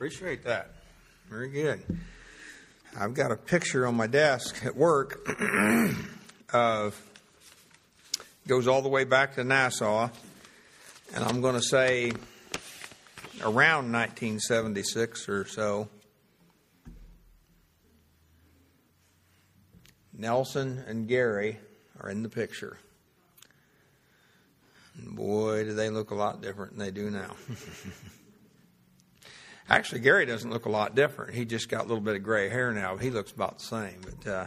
Appreciate that. Very good. I've got a picture on my desk at work of goes all the way back to Nassau, and I'm going to say around 1976 or so. Nelson and Gary are in the picture. Boy, do they look a lot different than they do now. Actually, Gary doesn't look a lot different. He just got a little bit of gray hair now. He looks about the same. But uh,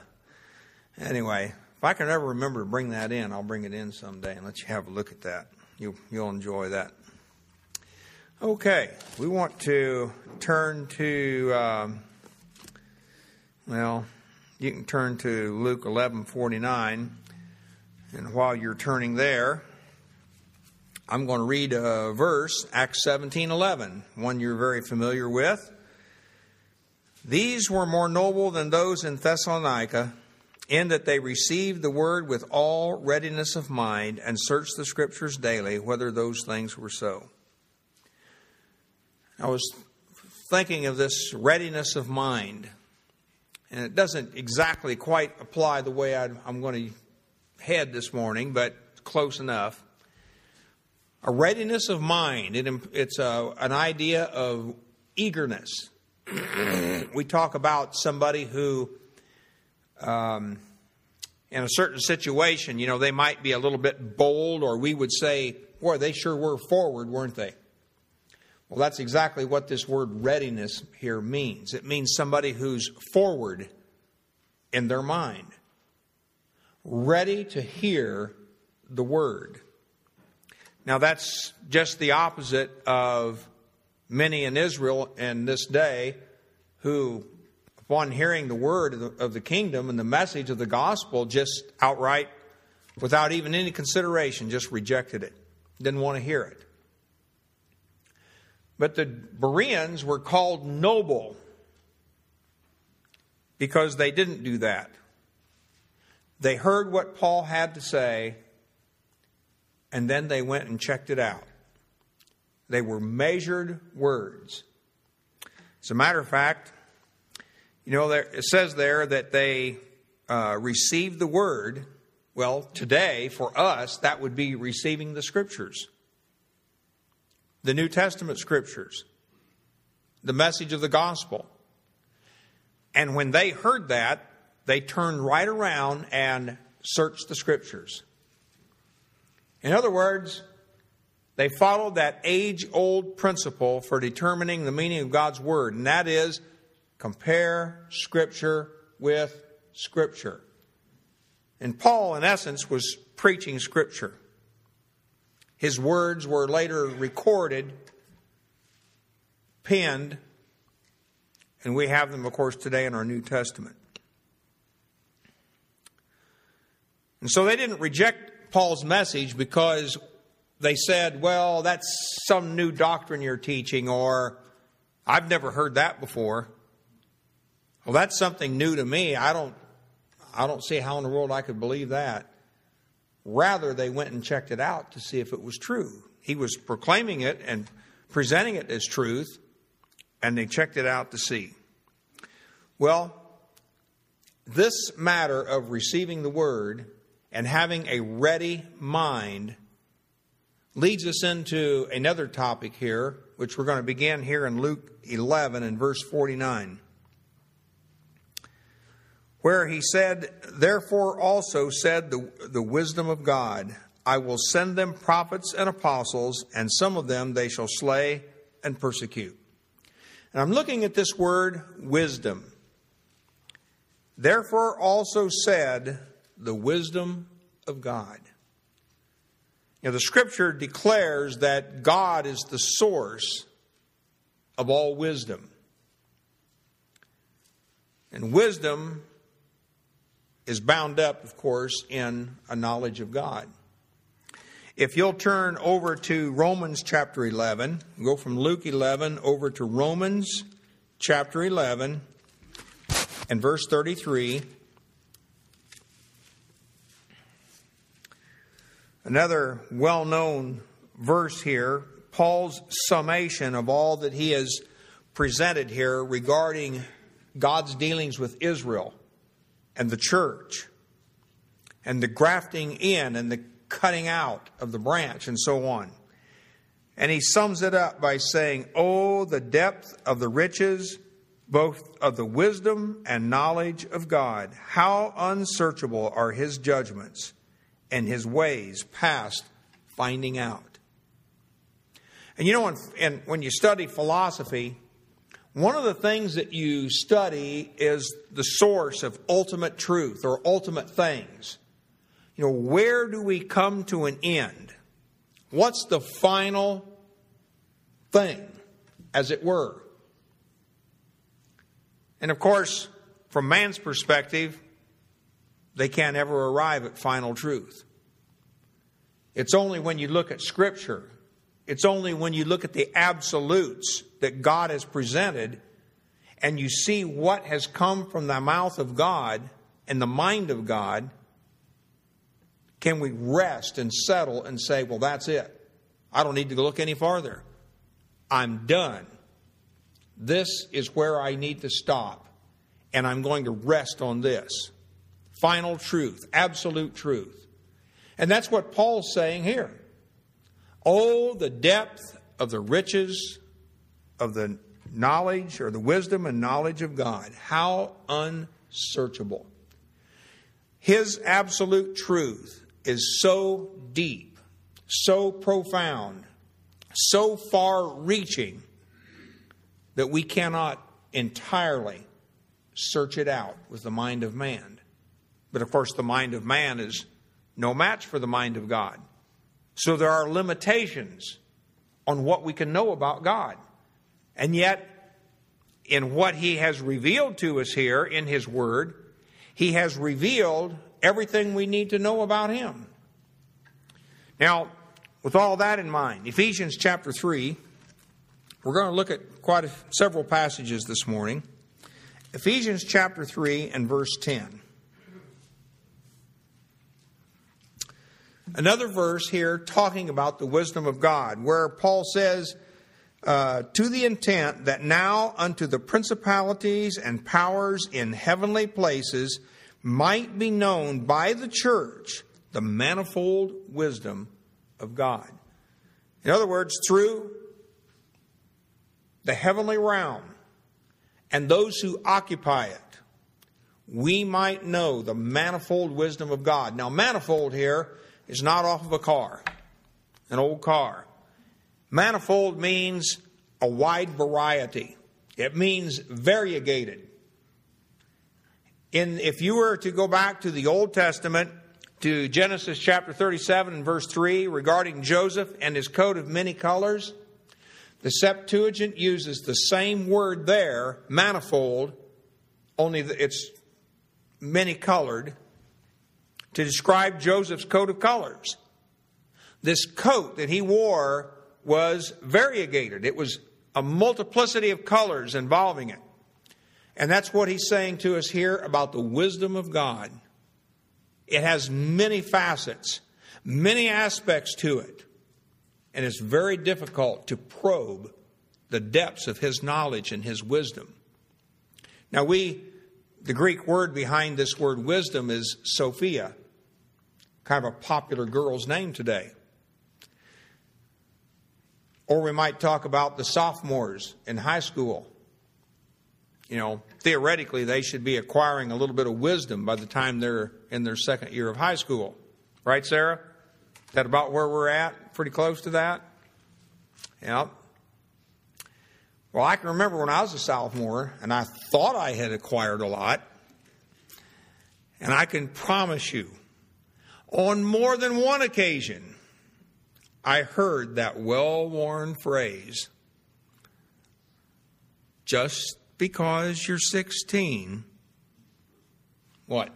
anyway, if I can ever remember to bring that in, I'll bring it in someday and let you have a look at that. You'll, you'll enjoy that. Okay, we want to turn to, um, well, you can turn to Luke 11:49, and while you're turning there, I'm going to read a verse, Acts 17:11, one you're very familiar with. These were more noble than those in Thessalonica, in that they received the word with all readiness of mind and searched the scriptures daily whether those things were so. I was thinking of this readiness of mind, and it doesn't exactly quite apply the way i am going to head this morning, but close enough. A readiness of mind, it, it's a, an idea of eagerness. we talk about somebody who, um, in a certain situation, you know, they might be a little bit bold, or we would say, boy, they sure were forward, weren't they? Well, that's exactly what this word readiness here means. It means somebody who's forward in their mind, ready to hear the word. Now, that's just the opposite of many in Israel in this day who, upon hearing the word of the, of the kingdom and the message of the gospel, just outright, without even any consideration, just rejected it, didn't want to hear it. But the Bereans were called noble because they didn't do that. They heard what Paul had to say, and then they went and checked it out. They were measured words. As a matter of fact, you know, there, it says there that they uh, received the word. Well, today, for us, that would be receiving the scriptures the New Testament scriptures, the message of the gospel. And when they heard that, they turned right around and searched the scriptures. In other words, they followed that age old principle for determining the meaning of God's word, and that is compare scripture with scripture. And Paul, in essence, was preaching scripture. His words were later recorded, penned, and we have them, of course, today in our New Testament. And so they didn't reject Paul's message because they said, well, that's some new doctrine you're teaching, or I've never heard that before. Well, that's something new to me. I don't, I don't see how in the world I could believe that. Rather, they went and checked it out to see if it was true. He was proclaiming it and presenting it as truth, and they checked it out to see. Well, this matter of receiving the word and having a ready mind leads us into another topic here, which we're going to begin here in Luke 11 and verse 49 where he said, Therefore also said the, the wisdom of God, I will send them prophets and apostles, and some of them they shall slay and persecute. And I'm looking at this word wisdom. Therefore also said the wisdom of God. You know, the scripture declares that God is the source of all wisdom. And wisdom is bound up, of course, in a knowledge of God. If you'll turn over to Romans chapter 11, go from Luke 11 over to Romans chapter 11 and verse 33. Another well known verse here, Paul's summation of all that he has presented here regarding God's dealings with Israel and the church and the grafting in and the cutting out of the branch and so on. And he sums it up by saying, Oh, the depth of the riches, both of the wisdom and knowledge of God. How unsearchable are his judgments and his ways past finding out. And you know, when, and when you study philosophy, one of the things that you study is the source of ultimate truth or ultimate things. You know, where do we come to an end? What's the final thing, as it were? And of course, from man's perspective, they can't ever arrive at final truth. It's only when you look at Scripture, it's only when you look at the absolutes that God has presented and you see what has come from the mouth of God and the mind of God, can we rest and settle and say, well, that's it. I don't need to look any farther. I'm done. This is where I need to stop, and I'm going to rest on this. Final truth, absolute truth. And that's what Paul's saying here. Oh, the depth of the riches of the knowledge or the wisdom and knowledge of God. How unsearchable. His absolute truth is so deep, so profound, so far reaching that we cannot entirely search it out with the mind of man. But of course, the mind of man is no match for the mind of God. So there are limitations on what we can know about God. And yet, in what He has revealed to us here in His Word, He has revealed everything we need to know about Him. Now, with all that in mind, Ephesians chapter 3, we're going to look at quite a, several passages this morning. Ephesians chapter 3 and verse 10. Another verse here talking about the wisdom of God, where Paul says, uh, to the intent that now unto the principalities and powers in heavenly places might be known by the church the manifold wisdom of God. In other words, through the heavenly realm and those who occupy it, we might know the manifold wisdom of God. Now, manifold here is not off of a car, an old car. Manifold means a wide variety. It means variegated. In, if you were to go back to the Old Testament, to Genesis chapter 37 and verse 3 regarding Joseph and his coat of many colors, the Septuagint uses the same word there, manifold, only it's many colored, to describe Joseph's coat of colors. This coat that he wore was variegated, it was a multiplicity of colors involving it. And that's what he's saying to us here about the wisdom of God. It has many facets, many aspects to it, and it's very difficult to probe the depths of his knowledge and his wisdom. Now, we, the Greek word behind this word wisdom is Sophia kind of a popular girl's name today. Or we might talk about the sophomores in high school. You know, theoretically, they should be acquiring a little bit of wisdom by the time they're in their second year of high school. Right, Sarah? Is that about where we're at? Pretty close to that? Yeah. Well, I can remember when I was a sophomore and I thought I had acquired a lot. And I can promise you, on more than one occasion, I heard that well worn phrase just because you're 16, what?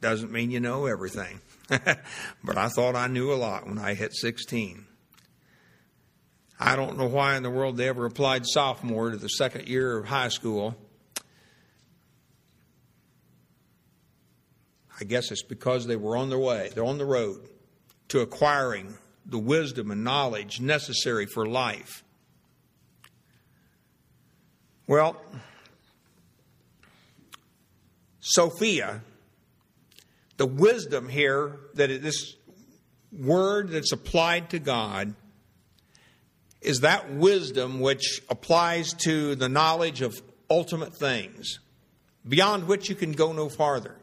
Doesn't mean you know everything. but I thought I knew a lot when I hit 16. I don't know why in the world they ever applied sophomore to the second year of high school. I guess it's because they were on their way, they're on the road to acquiring the wisdom and knowledge necessary for life. Well, Sophia, the wisdom here that this word that's applied to God is that wisdom which applies to the knowledge of ultimate things, beyond which you can go no farther.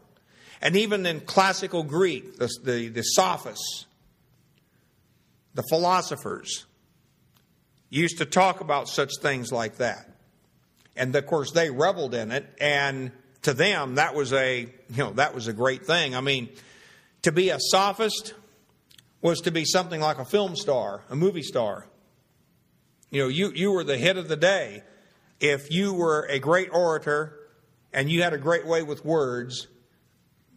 And even in classical Greek, the, the, the sophists, the philosophers, used to talk about such things like that. And of course, they reveled in it, and to them, that was a you know that was a great thing. I mean, to be a sophist was to be something like a film star, a movie star. You know, you, you were the hit of the day. If you were a great orator and you had a great way with words,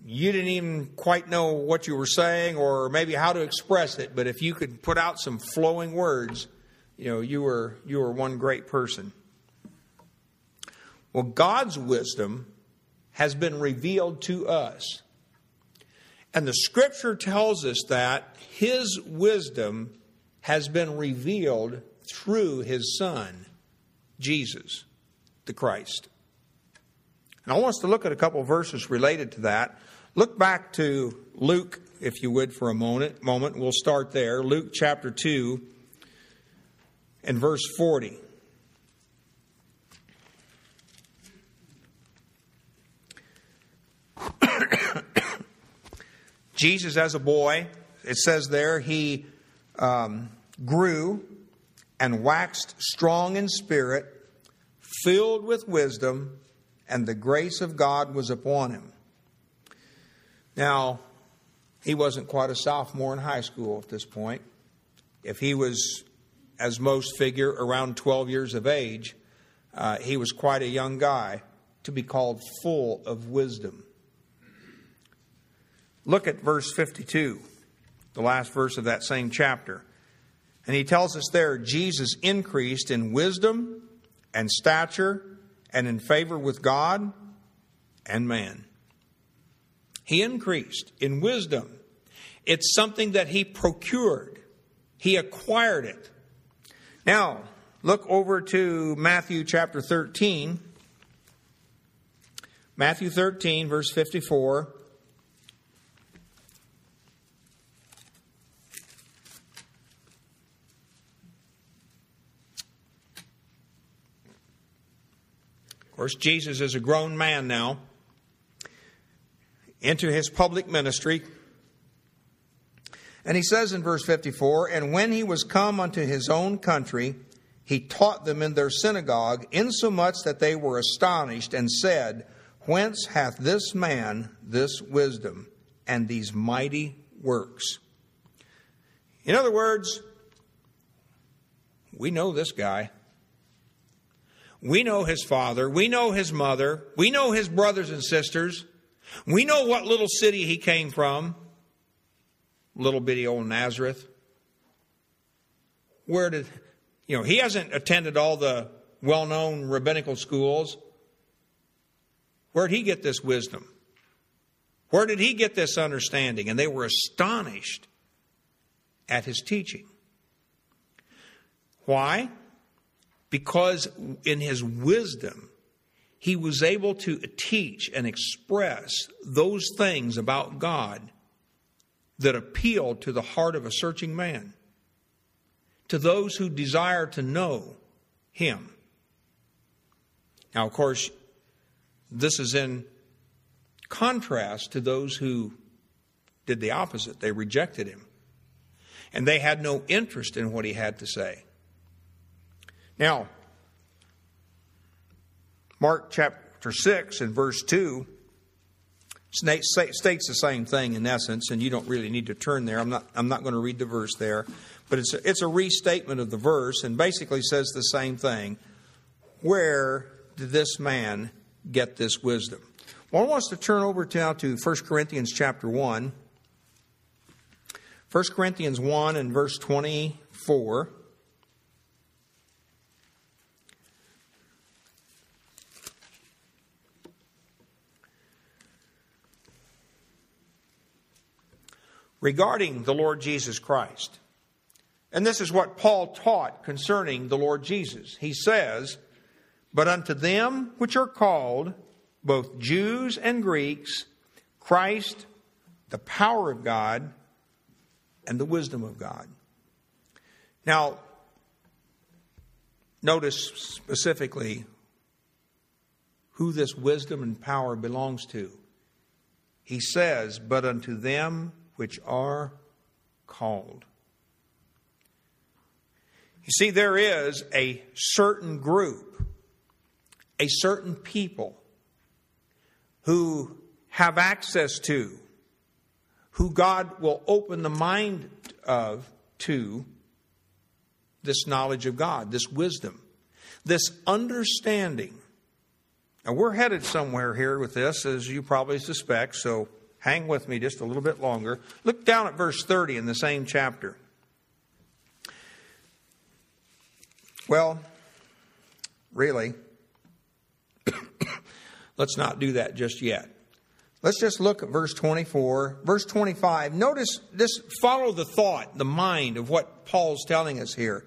you didn't even quite know what you were saying or maybe how to express it, but if you could put out some flowing words, you know, you were you were one great person. Well, God's wisdom has been revealed to us. And the scripture tells us that his wisdom has been revealed through his son, Jesus, the Christ. And I want us to look at a couple verses related to that. Look back to Luke, if you would, for a moment. Moment, we'll start there. Luke chapter two and verse forty. Jesus, as a boy, it says there, he um, grew and waxed strong in spirit, filled with wisdom, and the grace of God was upon him. Now, he wasn't quite a sophomore in high school at this point. If he was, as most figure, around 12 years of age, uh, he was quite a young guy to be called full of wisdom. Look at verse 52, the last verse of that same chapter. And he tells us there Jesus increased in wisdom and stature and in favor with God and man. He increased in wisdom. It's something that he procured, he acquired it. Now, look over to Matthew chapter 13. Matthew 13, verse 54. Of course, Jesus is a grown man now, into his public ministry. And he says in verse 54 And when he was come unto his own country, he taught them in their synagogue, insomuch that they were astonished, and said, Whence hath this man this wisdom and these mighty works? In other words, we know this guy. We know his father. We know his mother. We know his brothers and sisters. We know what little city he came from. Little bitty old Nazareth. Where did, you know, he hasn't attended all the well known rabbinical schools. Where did he get this wisdom? Where did he get this understanding? And they were astonished at his teaching. Why? because in his wisdom, he was able to teach and express those things about God that appeal to the heart of a searching man, to those who desire to know him. Now, of course, this is in contrast to those who did the opposite. They rejected him. And they had no interest in what he had to say. Now, Mark chapter 6 and verse 2 states the same thing in essence, and you don't really need to turn there. I'm not, I'm not going to read the verse there, but it's a, it's a restatement of the verse and basically says the same thing. Where did this man get this wisdom? Well, I want us to turn over now to 1 Corinthians chapter 1. 1 Corinthians 1 and verse 24. Regarding the Lord Jesus Christ. And this is what Paul taught concerning the Lord Jesus. He says, But unto them which are called, both Jews and Greeks, Christ, the power of God, and the wisdom of God. Now, notice specifically who this wisdom and power belongs to. He says, But unto them which are called. You see, there is a certain group, a certain people who have access to, who God will open the mind of to this knowledge of God, this wisdom, this understanding. Now, we're headed somewhere here with this, as you probably suspect, so hang with me just a little bit longer. Look down at verse 30 in the same chapter. Well, really, let's not do that just yet. Let's just look at verse 24. Verse 25. Notice this, follow the thought, the mind of what Paul's telling us here.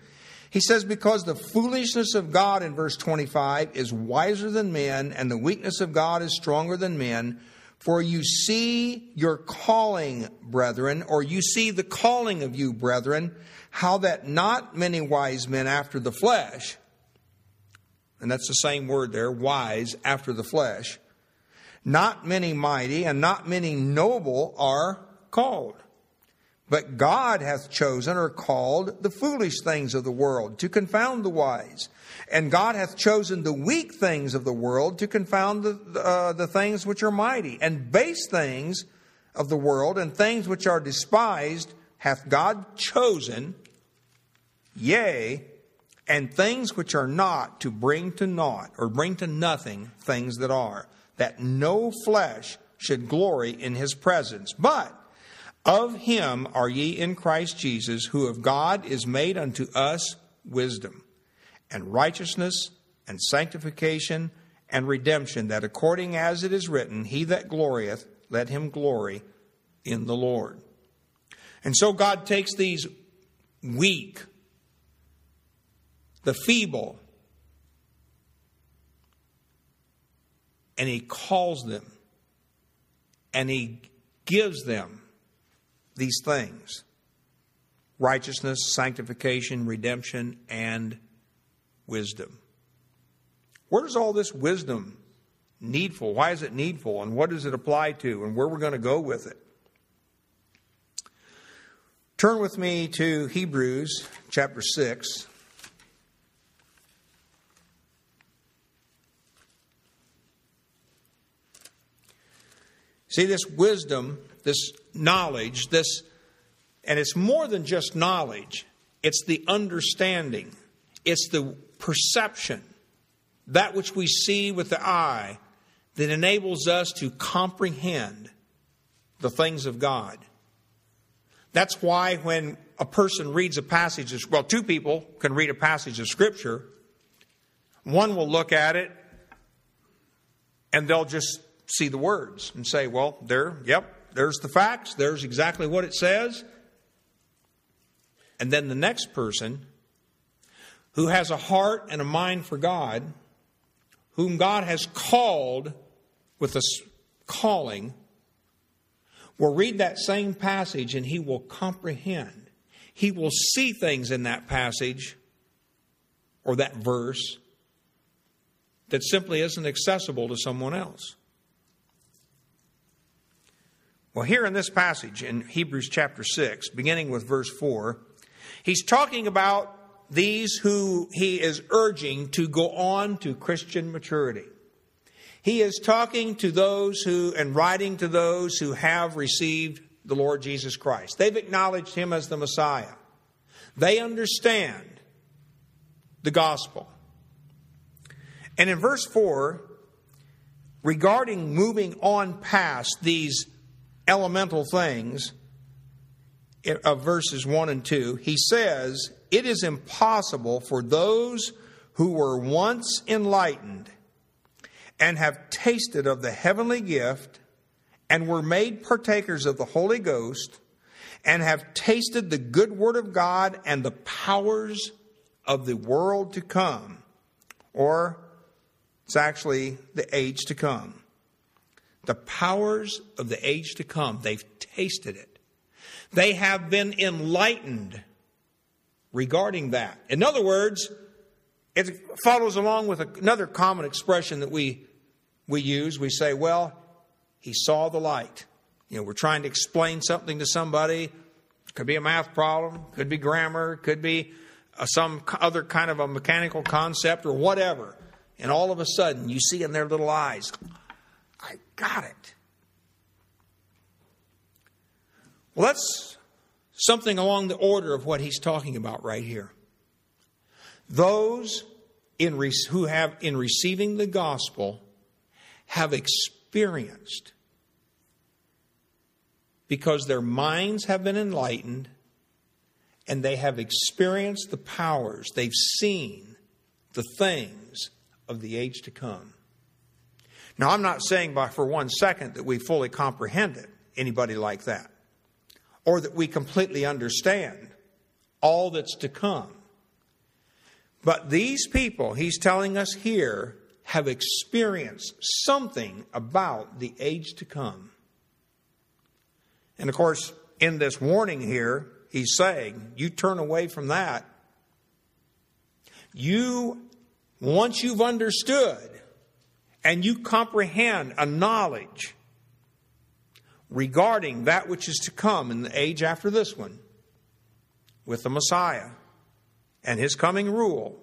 He says, Because the foolishness of God in verse 25 is wiser than men, and the weakness of God is stronger than men. For you see your calling, brethren, or you see the calling of you, brethren, how that not many wise men after the flesh, and that's the same word there, wise after the flesh, not many mighty and not many noble are called. But God hath chosen or called the foolish things of the world to confound the wise. And God hath chosen the weak things of the world to confound the, uh, the things which are mighty. And base things of the world and things which are despised hath God chosen Yea, and things which are not to bring to naught or bring to nothing things that are, that no flesh should glory in his presence. But of him are ye in Christ Jesus, who of God is made unto us wisdom, and righteousness, and sanctification, and redemption, that according as it is written, He that glorieth, let him glory in the Lord. And so God takes these weak, the feeble. And he calls them and he gives them these things righteousness, sanctification, redemption, and wisdom. Where does all this wisdom needful? Why is it needful? And what does it apply to? And where we're going to go with it? Turn with me to Hebrews chapter 6. See, this wisdom, this knowledge, this, and it's more than just knowledge, it's the understanding, it's the perception, that which we see with the eye that enables us to comprehend the things of God. That's why when a person reads a passage of, well, two people can read a passage of Scripture. One will look at it and they'll just see the words and say, well, there, yep, there's the facts, there's exactly what it says. And then the next person who has a heart and a mind for God, whom God has called with a calling, will read that same passage and he will comprehend. He will see things in that passage or that verse that simply isn't accessible to someone else. Well, here in this passage in Hebrews chapter 6, beginning with verse 4, he's talking about these who he is urging to go on to Christian maturity. He is talking to those who, and writing to those who have received the Lord Jesus Christ. They've acknowledged him as the Messiah. They understand the gospel. And in verse 4, regarding moving on past these elemental things of verses 1 and 2, he says, It is impossible for those who were once enlightened and have tasted of the heavenly gift and were made partakers of the Holy Ghost and have tasted the good word of God and the powers of the world to come, or It's actually the age to come. The powers of the age to come, they've tasted it. They have been enlightened regarding that. In other words, it follows along with another common expression that we, we use. We say, well, he saw the light. You know, we're trying to explain something to somebody. Could be a math problem, could be grammar, could be uh, some other kind of a mechanical concept or whatever. And all of a sudden, you see in their little eyes, I got it. Well, that's something along the order of what he's talking about right here. Those in re- who have, in receiving the gospel, have experienced because their minds have been enlightened and they have experienced the powers, they've seen the things of the age to come. Now, I'm not saying by for one second that we fully comprehend it, anybody like that, or that we completely understand all that's to come. But these people, he's telling us here, have experienced something about the age to come. And of course, in this warning here, he's saying, you turn away from that. You, once you've understood and you comprehend a knowledge regarding that which is to come in the age after this one, with the Messiah and his coming rule,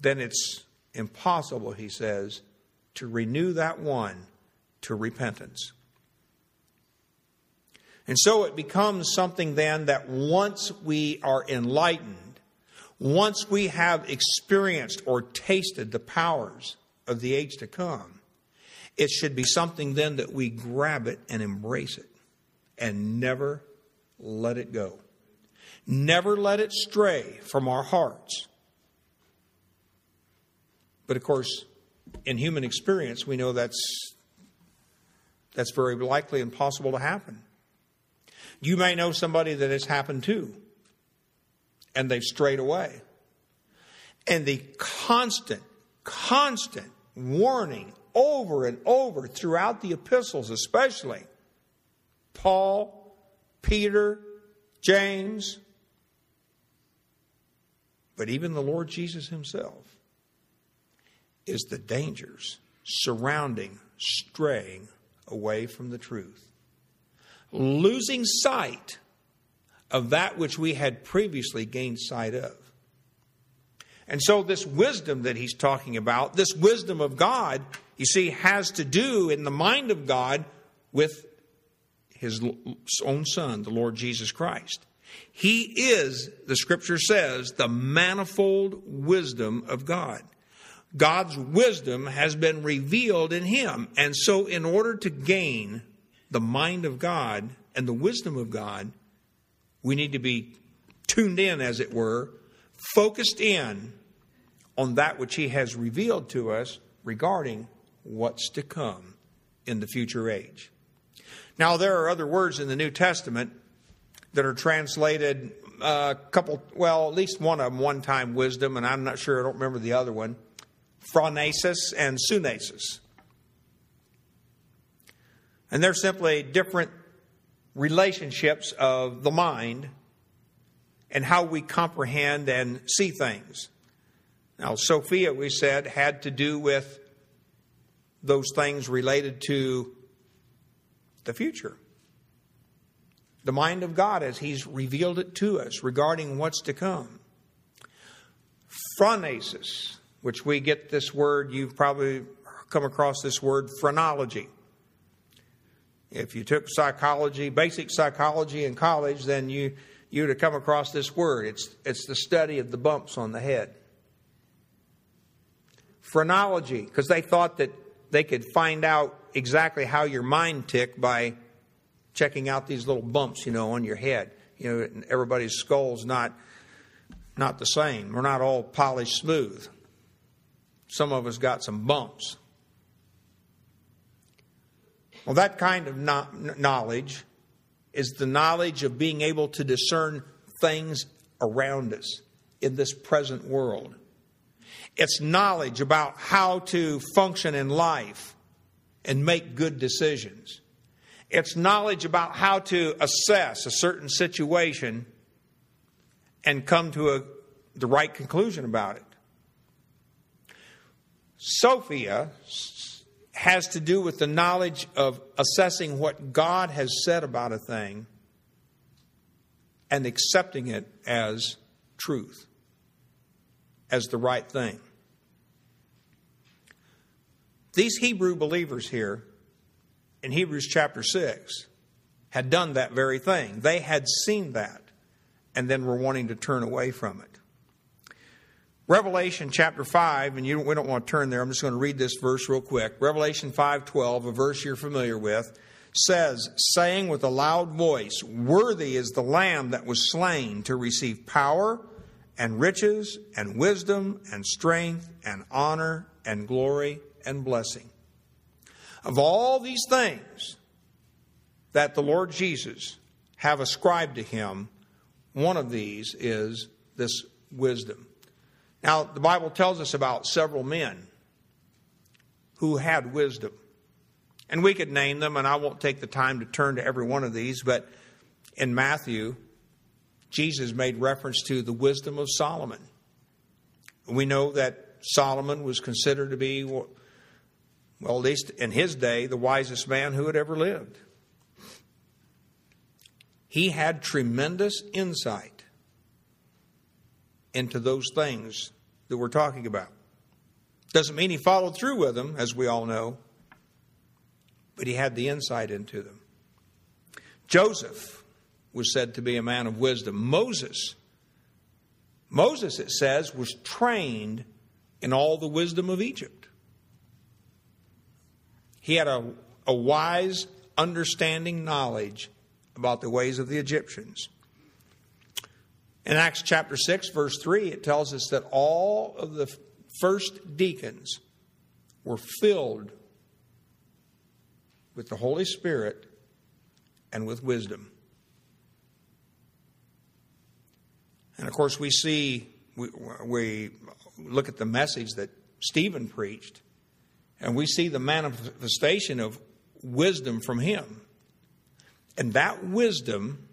then it's impossible, he says, to renew that one to repentance. And so it becomes something then that once we are enlightened, once we have experienced or tasted the powers of the age to come, it should be something then that we grab it and embrace it and never let it go. Never let it stray from our hearts. But of course, in human experience, we know that's, that's very likely impossible to happen. You may know somebody that has happened to, and they've strayed away. And the constant, constant warning over and over throughout the epistles, especially Paul, Peter, James, but even the Lord Jesus himself, is the dangers surrounding straying away from the truth losing sight of that which we had previously gained sight of. And so, this wisdom that he's talking about, this wisdom of God, you see, has to do in the mind of God with his own Son, the Lord Jesus Christ. He is, the scripture says, the manifold wisdom of God. God's wisdom has been revealed in him. And so, in order to gain the mind of God and the wisdom of God, we need to be tuned in, as it were, focused in on that which He has revealed to us regarding what's to come in the future age. Now, there are other words in the New Testament that are translated a uh, couple, well, at least one of them, one time wisdom, and I'm not sure, I don't remember the other one, phronesis and sunesis. And they're simply different relationships of the mind and how we comprehend and see things. Now, Sophia, we said, had to do with those things related to the future. The mind of God as He's revealed it to us regarding what's to come. Phronesis, which we get this word, you've probably come across this word, phrenology. If you took psychology, basic psychology in college, then you you'd have come across this word. It's it's the study of the bumps on the head. Phrenology, because they thought that they could find out exactly how your mind ticked by checking out these little bumps, you know, on your head. You know, everybody's skull's not not the same. We're not all polished smooth. Some of us got some bumps. Well, that kind of knowledge is the knowledge of being able to discern things around us in this present world. It's knowledge about how to function in life and make good decisions. It's knowledge about how to assess a certain situation and come to a, the right conclusion about it. Sophia has to do with the knowledge of assessing what God has said about a thing and accepting it as truth, as the right thing. These Hebrew believers here in Hebrews chapter 6 had done that very thing. They had seen that and then were wanting to turn away from it. Revelation chapter 5, and you, we don't want to turn there. I'm just going to read this verse real quick. Revelation 5:12, a verse you're familiar with, says, saying with a loud voice, "Worthy is the lamb that was slain to receive power and riches and wisdom and strength and honor and glory and blessing." Of all these things that the Lord Jesus have ascribed to him, one of these is this wisdom. Now, the Bible tells us about several men who had wisdom. And we could name them, and I won't take the time to turn to every one of these, but in Matthew, Jesus made reference to the wisdom of Solomon. We know that Solomon was considered to be, well, at least in his day, the wisest man who had ever lived. He had tremendous insight into those things that we're talking about. Doesn't mean he followed through with them, as we all know, but he had the insight into them. Joseph was said to be a man of wisdom. Moses, Moses, it says, was trained in all the wisdom of Egypt. He had a, a wise understanding knowledge about the ways of the Egyptians. In Acts chapter 6, verse 3, it tells us that all of the first deacons were filled with the Holy Spirit and with wisdom. And of course, we see, we, we, look at the message that Stephen preached, and we see the manifestation of wisdom from him. And that wisdom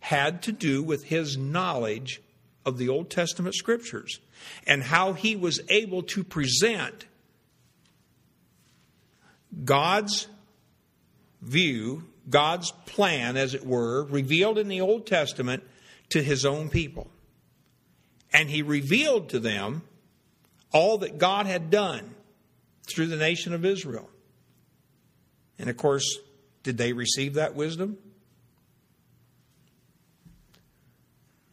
had to do with his knowledge of the Old Testament scriptures and how he was able to present God's view, God's plan, as it were, revealed in the Old Testament to his own people. And he revealed to them all that God had done through the nation of Israel. And of course, did they receive that wisdom?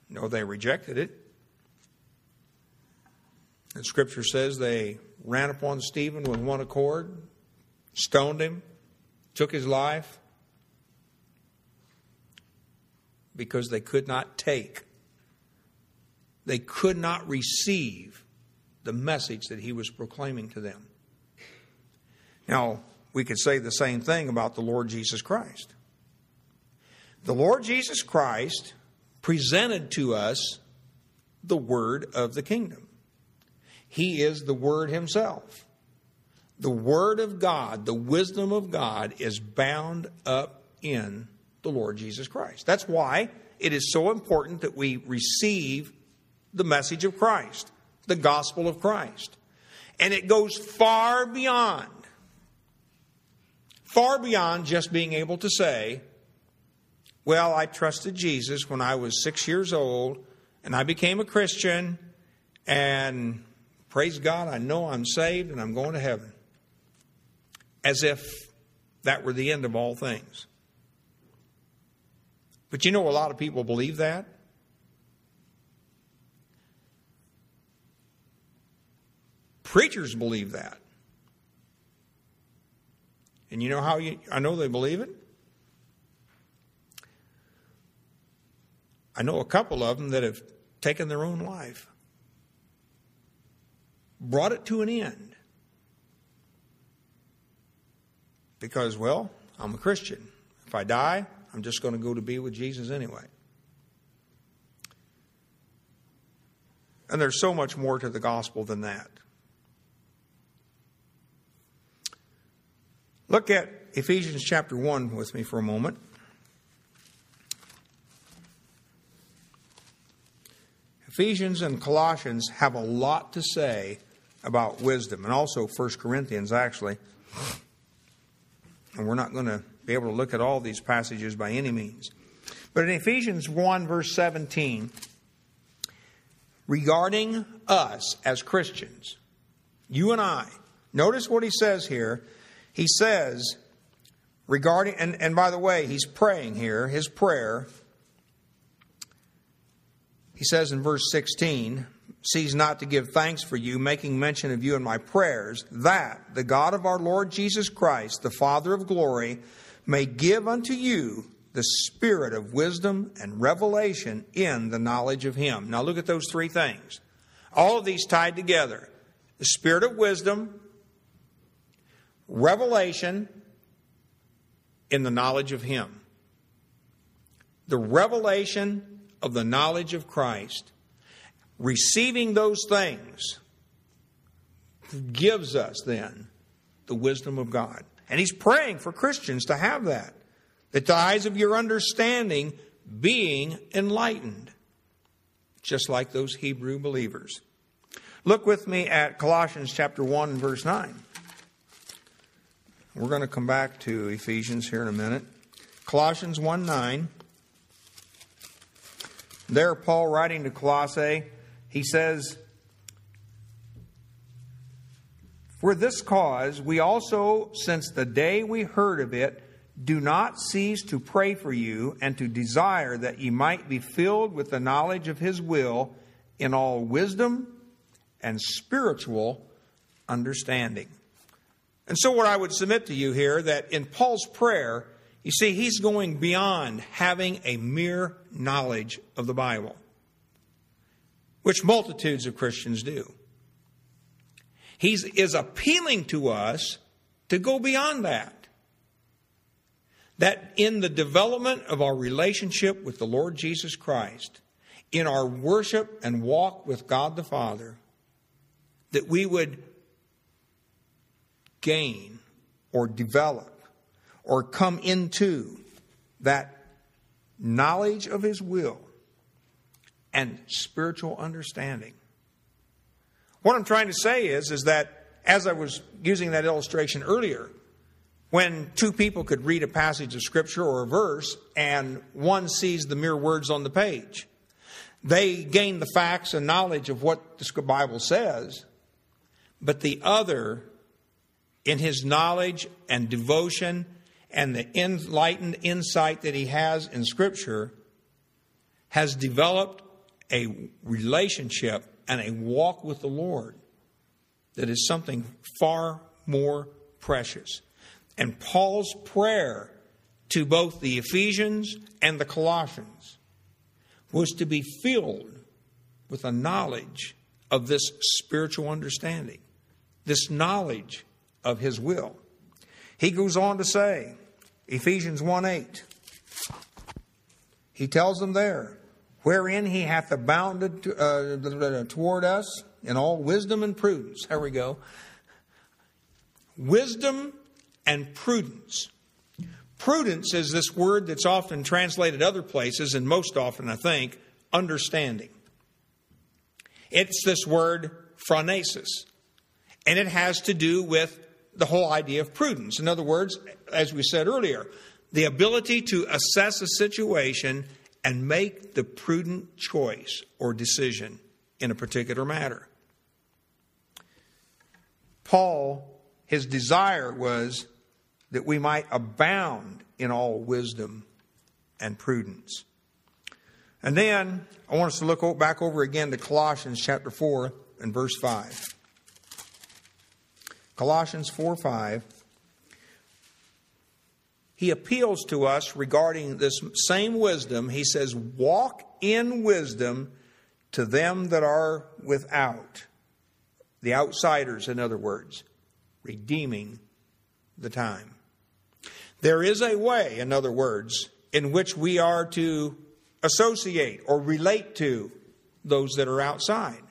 No, they rejected it. And Scripture says they ran upon Stephen with one accord, stoned him, took his life, because they could not take, they could not receive the message that he was proclaiming to them. Now, we could say the same thing about the Lord Jesus Christ. The Lord Jesus Christ presented to us the Word of the kingdom. He is the Word Himself. The Word of God, the wisdom of God, is bound up in the Lord Jesus Christ. That's why it is so important that we receive the message of Christ, the gospel of Christ. And it goes far beyond, far beyond just being able to say, well, I trusted Jesus when I was six years old, and I became a Christian, and praise God, I know I'm saved and I'm going to heaven. As if that were the end of all things. But you know, a lot of people believe that. Preachers believe that. And you know how you, I know they believe it? I know a couple of them that have taken their own life, brought it to an end. Because, well, I'm a Christian. If I die, I'm just going to go to be with Jesus anyway. And there's so much more to the gospel than that. Look at Ephesians chapter 1 with me for a moment. Ephesians and Colossians have a lot to say about wisdom, and also 1 Corinthians, actually. And we're not going to be able to look at all these passages by any means. But in Ephesians 1, verse 17, regarding us as Christians, you and I, notice what he says here. He says, regarding, and, and by the way, he's praying here, his prayer. He says in verse 16, cease not to give thanks for you, making mention of you in my prayers, that the God of our Lord Jesus Christ, the Father of glory, may give unto you the spirit of wisdom and revelation in the knowledge of him. Now look at those three things. All of these tied together. The spirit of wisdom, revelation in the knowledge of him. The revelation of the knowledge of Christ Receiving those things gives us then the wisdom of God. And he's praying for Christians to have that. That the eyes of your understanding being enlightened, just like those Hebrew believers. Look with me at Colossians chapter 1 and verse 9. We're going to come back to Ephesians here in a minute. Colossians 1 9. There, Paul writing to Colossae he says, For this cause, we also, since the day we heard of it, do not cease to pray for you and to desire that ye might be filled with the knowledge of his will in all wisdom and spiritual understanding. And so, what I would submit to you here that in Paul's prayer, you see, he's going beyond having a mere knowledge of the Bible which multitudes of Christians do. He is appealing to us to go beyond that. That in the development of our relationship with the Lord Jesus Christ, in our worship and walk with God the Father, that we would gain or develop or come into that knowledge of His will and spiritual understanding. What I'm trying to say is, is that as I was using that illustration earlier, when two people could read a passage of scripture or a verse and one sees the mere words on the page, they gain the facts and knowledge of what the Bible says, but the other, in his knowledge and devotion and the enlightened insight that he has in scripture, has developed a relationship and a walk with the Lord that is something far more precious. And Paul's prayer to both the Ephesians and the Colossians was to be filled with a knowledge of this spiritual understanding, this knowledge of his will. He goes on to say, Ephesians 1 8, he tells them there, wherein he hath abounded uh, toward us in all wisdom and prudence. There we go. Wisdom and prudence. Prudence is this word that's often translated other places, and most often, I think, understanding. It's this word phronesis, and it has to do with the whole idea of prudence. In other words, as we said earlier, the ability to assess a situation and make the prudent choice or decision in a particular matter. Paul, his desire was that we might abound in all wisdom and prudence. And then I want us to look back over again to Colossians chapter 4 and verse 5. Colossians 4 5 he appeals to us regarding this same wisdom. He says, Walk in wisdom to them that are without. The outsiders, in other words, redeeming the time. There is a way, in other words, in which we are to associate or relate to those that are outside.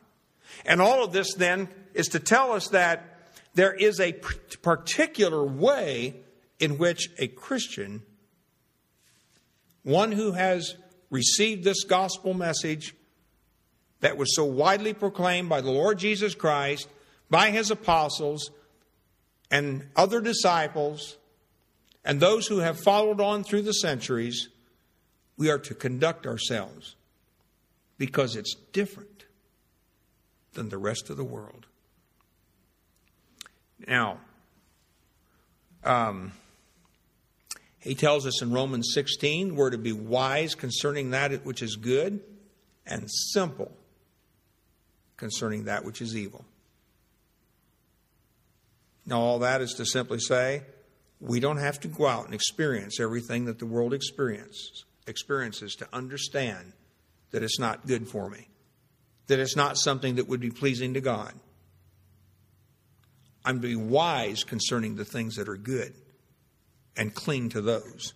And all of this then is to tell us that there is a particular way in which a Christian, one who has received this gospel message that was so widely proclaimed by the Lord Jesus Christ, by his apostles, and other disciples, and those who have followed on through the centuries, we are to conduct ourselves because it's different than the rest of the world. Now, um, he tells us in Romans 16 we're to be wise concerning that which is good and simple concerning that which is evil. Now, all that is to simply say we don't have to go out and experience everything that the world experiences, experiences to understand that it's not good for me, that it's not something that would be pleasing to God. I'm to be wise concerning the things that are good and cling to those.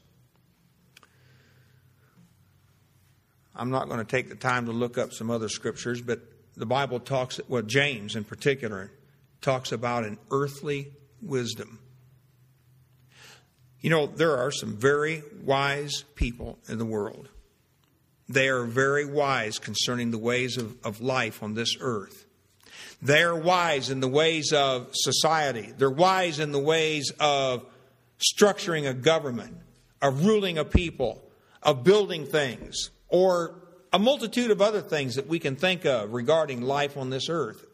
I'm not going to take the time to look up some other scriptures, but the Bible talks, well, James in particular, talks about an earthly wisdom. You know, there are some very wise people in the world. They are very wise concerning the ways of, of life on this earth. They are wise in the ways of society. They're wise in the ways of structuring a government, of ruling a people, of building things, or a multitude of other things that we can think of regarding life on this earth.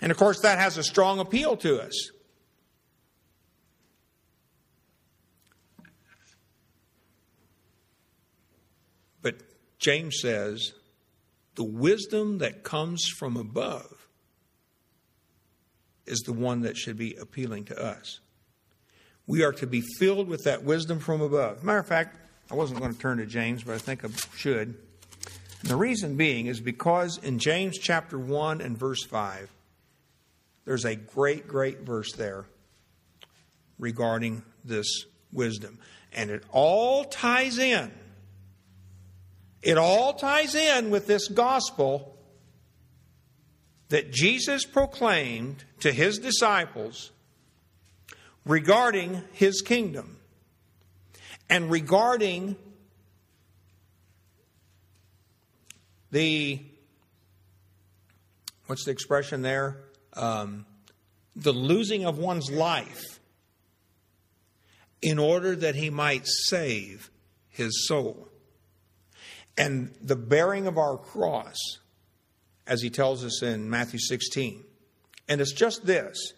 And of course, that has a strong appeal to us. But James says, the wisdom that comes from above is the one that should be appealing to us. We are to be filled with that wisdom from above. Matter of fact, I wasn't going to turn to James, but I think I should. And the reason being is because in James chapter 1 and verse 5, there's a great, great verse there regarding this wisdom. And it all ties in it all ties in with this gospel that Jesus proclaimed to his disciples regarding his kingdom and regarding the what's the expression there? Um, the losing of one's life in order that he might save his soul and the bearing of our cross, as he tells us in Matthew 16. And it's just this.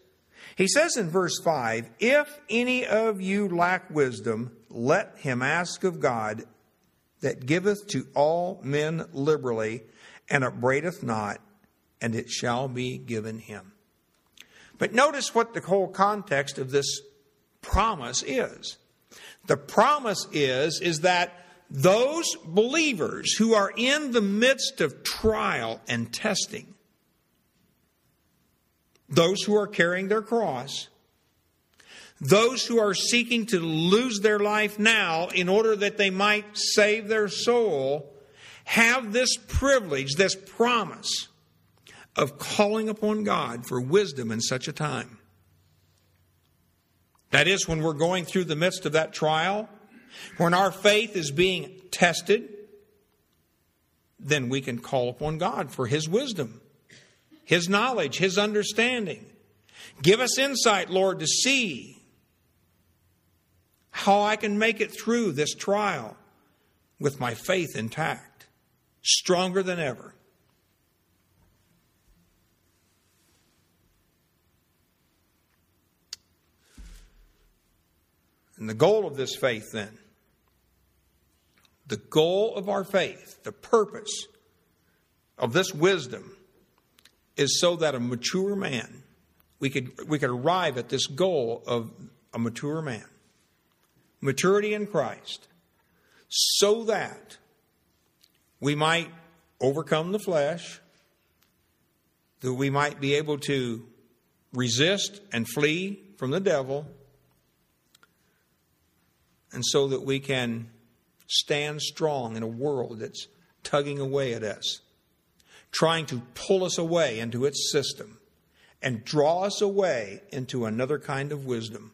He says in verse 5 If any of you lack wisdom, let him ask of God that giveth to all men liberally and upbraideth not, and it shall be given him. But notice what the whole context of this promise is. The promise is, is that those believers who are in the midst of trial and testing, those who are carrying their cross, those who are seeking to lose their life now in order that they might save their soul, have this privilege, this promise of calling upon God for wisdom in such a time. That is, when we're going through the midst of that trial, when our faith is being tested, then we can call upon God for His wisdom, His knowledge, His understanding. Give us insight, Lord, to see how I can make it through this trial with my faith intact, stronger than ever. And the goal of this faith, then, the goal of our faith, the purpose of this wisdom, is so that a mature man, we could, we could arrive at this goal of a mature man, maturity in Christ, so that we might overcome the flesh, that we might be able to resist and flee from the devil and so that we can stand strong in a world that's tugging away at us, trying to pull us away into its system and draw us away into another kind of wisdom.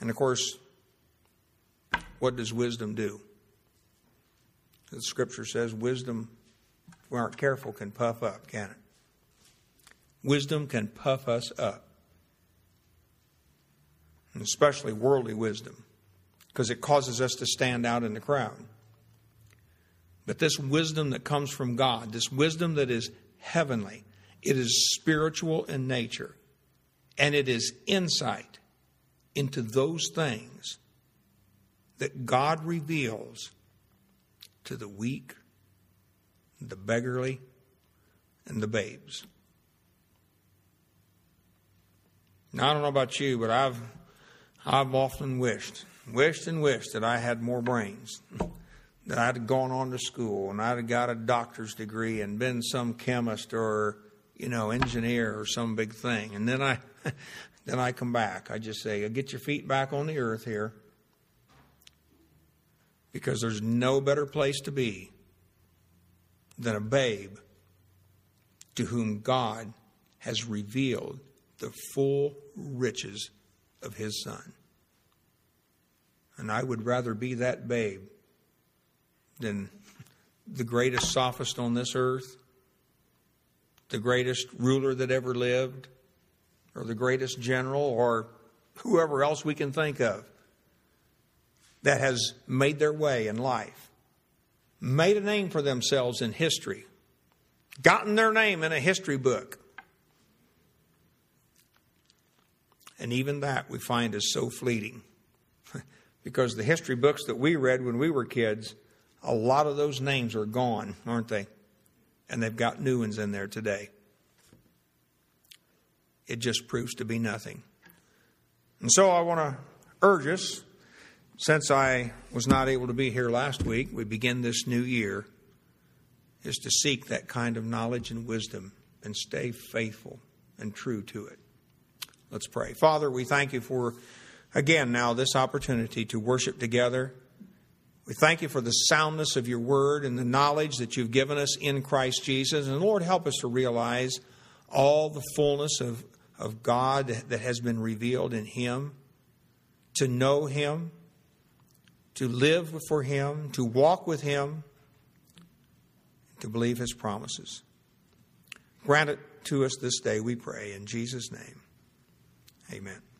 And of course, what does wisdom do? The scripture says wisdom, if we aren't careful, can puff up, can it? Wisdom can puff us up. And especially worldly wisdom, because it causes us to stand out in the crowd. But this wisdom that comes from God, this wisdom that is heavenly, it is spiritual in nature, and it is insight into those things that God reveals to the weak, the beggarly, and the babes. Now, I don't know about you, but I've, I've often wished, wished and wished that I had more brains that I'd gone on to school and I'd have got a doctor's degree and been some chemist or you know engineer or some big thing, and then I then I come back. I just say, get your feet back on the earth here, because there's no better place to be than a babe to whom God has revealed the full riches of His Son. And I would rather be that babe than the greatest sophist on this earth, the greatest ruler that ever lived, or the greatest general, or whoever else we can think of that has made their way in life, made a name for themselves in history, gotten their name in a history book. And even that we find is so fleeting. because the history books that we read when we were kids a lot of those names are gone, aren't they? And they've got new ones in there today. It just proves to be nothing. And so I want to urge us, since I was not able to be here last week, we begin this new year, is to seek that kind of knowledge and wisdom and stay faithful and true to it. Let's pray. Father, we thank you for, again, now this opportunity to worship together we thank you for the soundness of your word and the knowledge that you've given us in Christ Jesus. And Lord, help us to realize all the fullness of, of God that has been revealed in Him, to know Him, to live for Him, to walk with Him, to believe His promises. Grant it to us this day, we pray, in Jesus' name. Amen.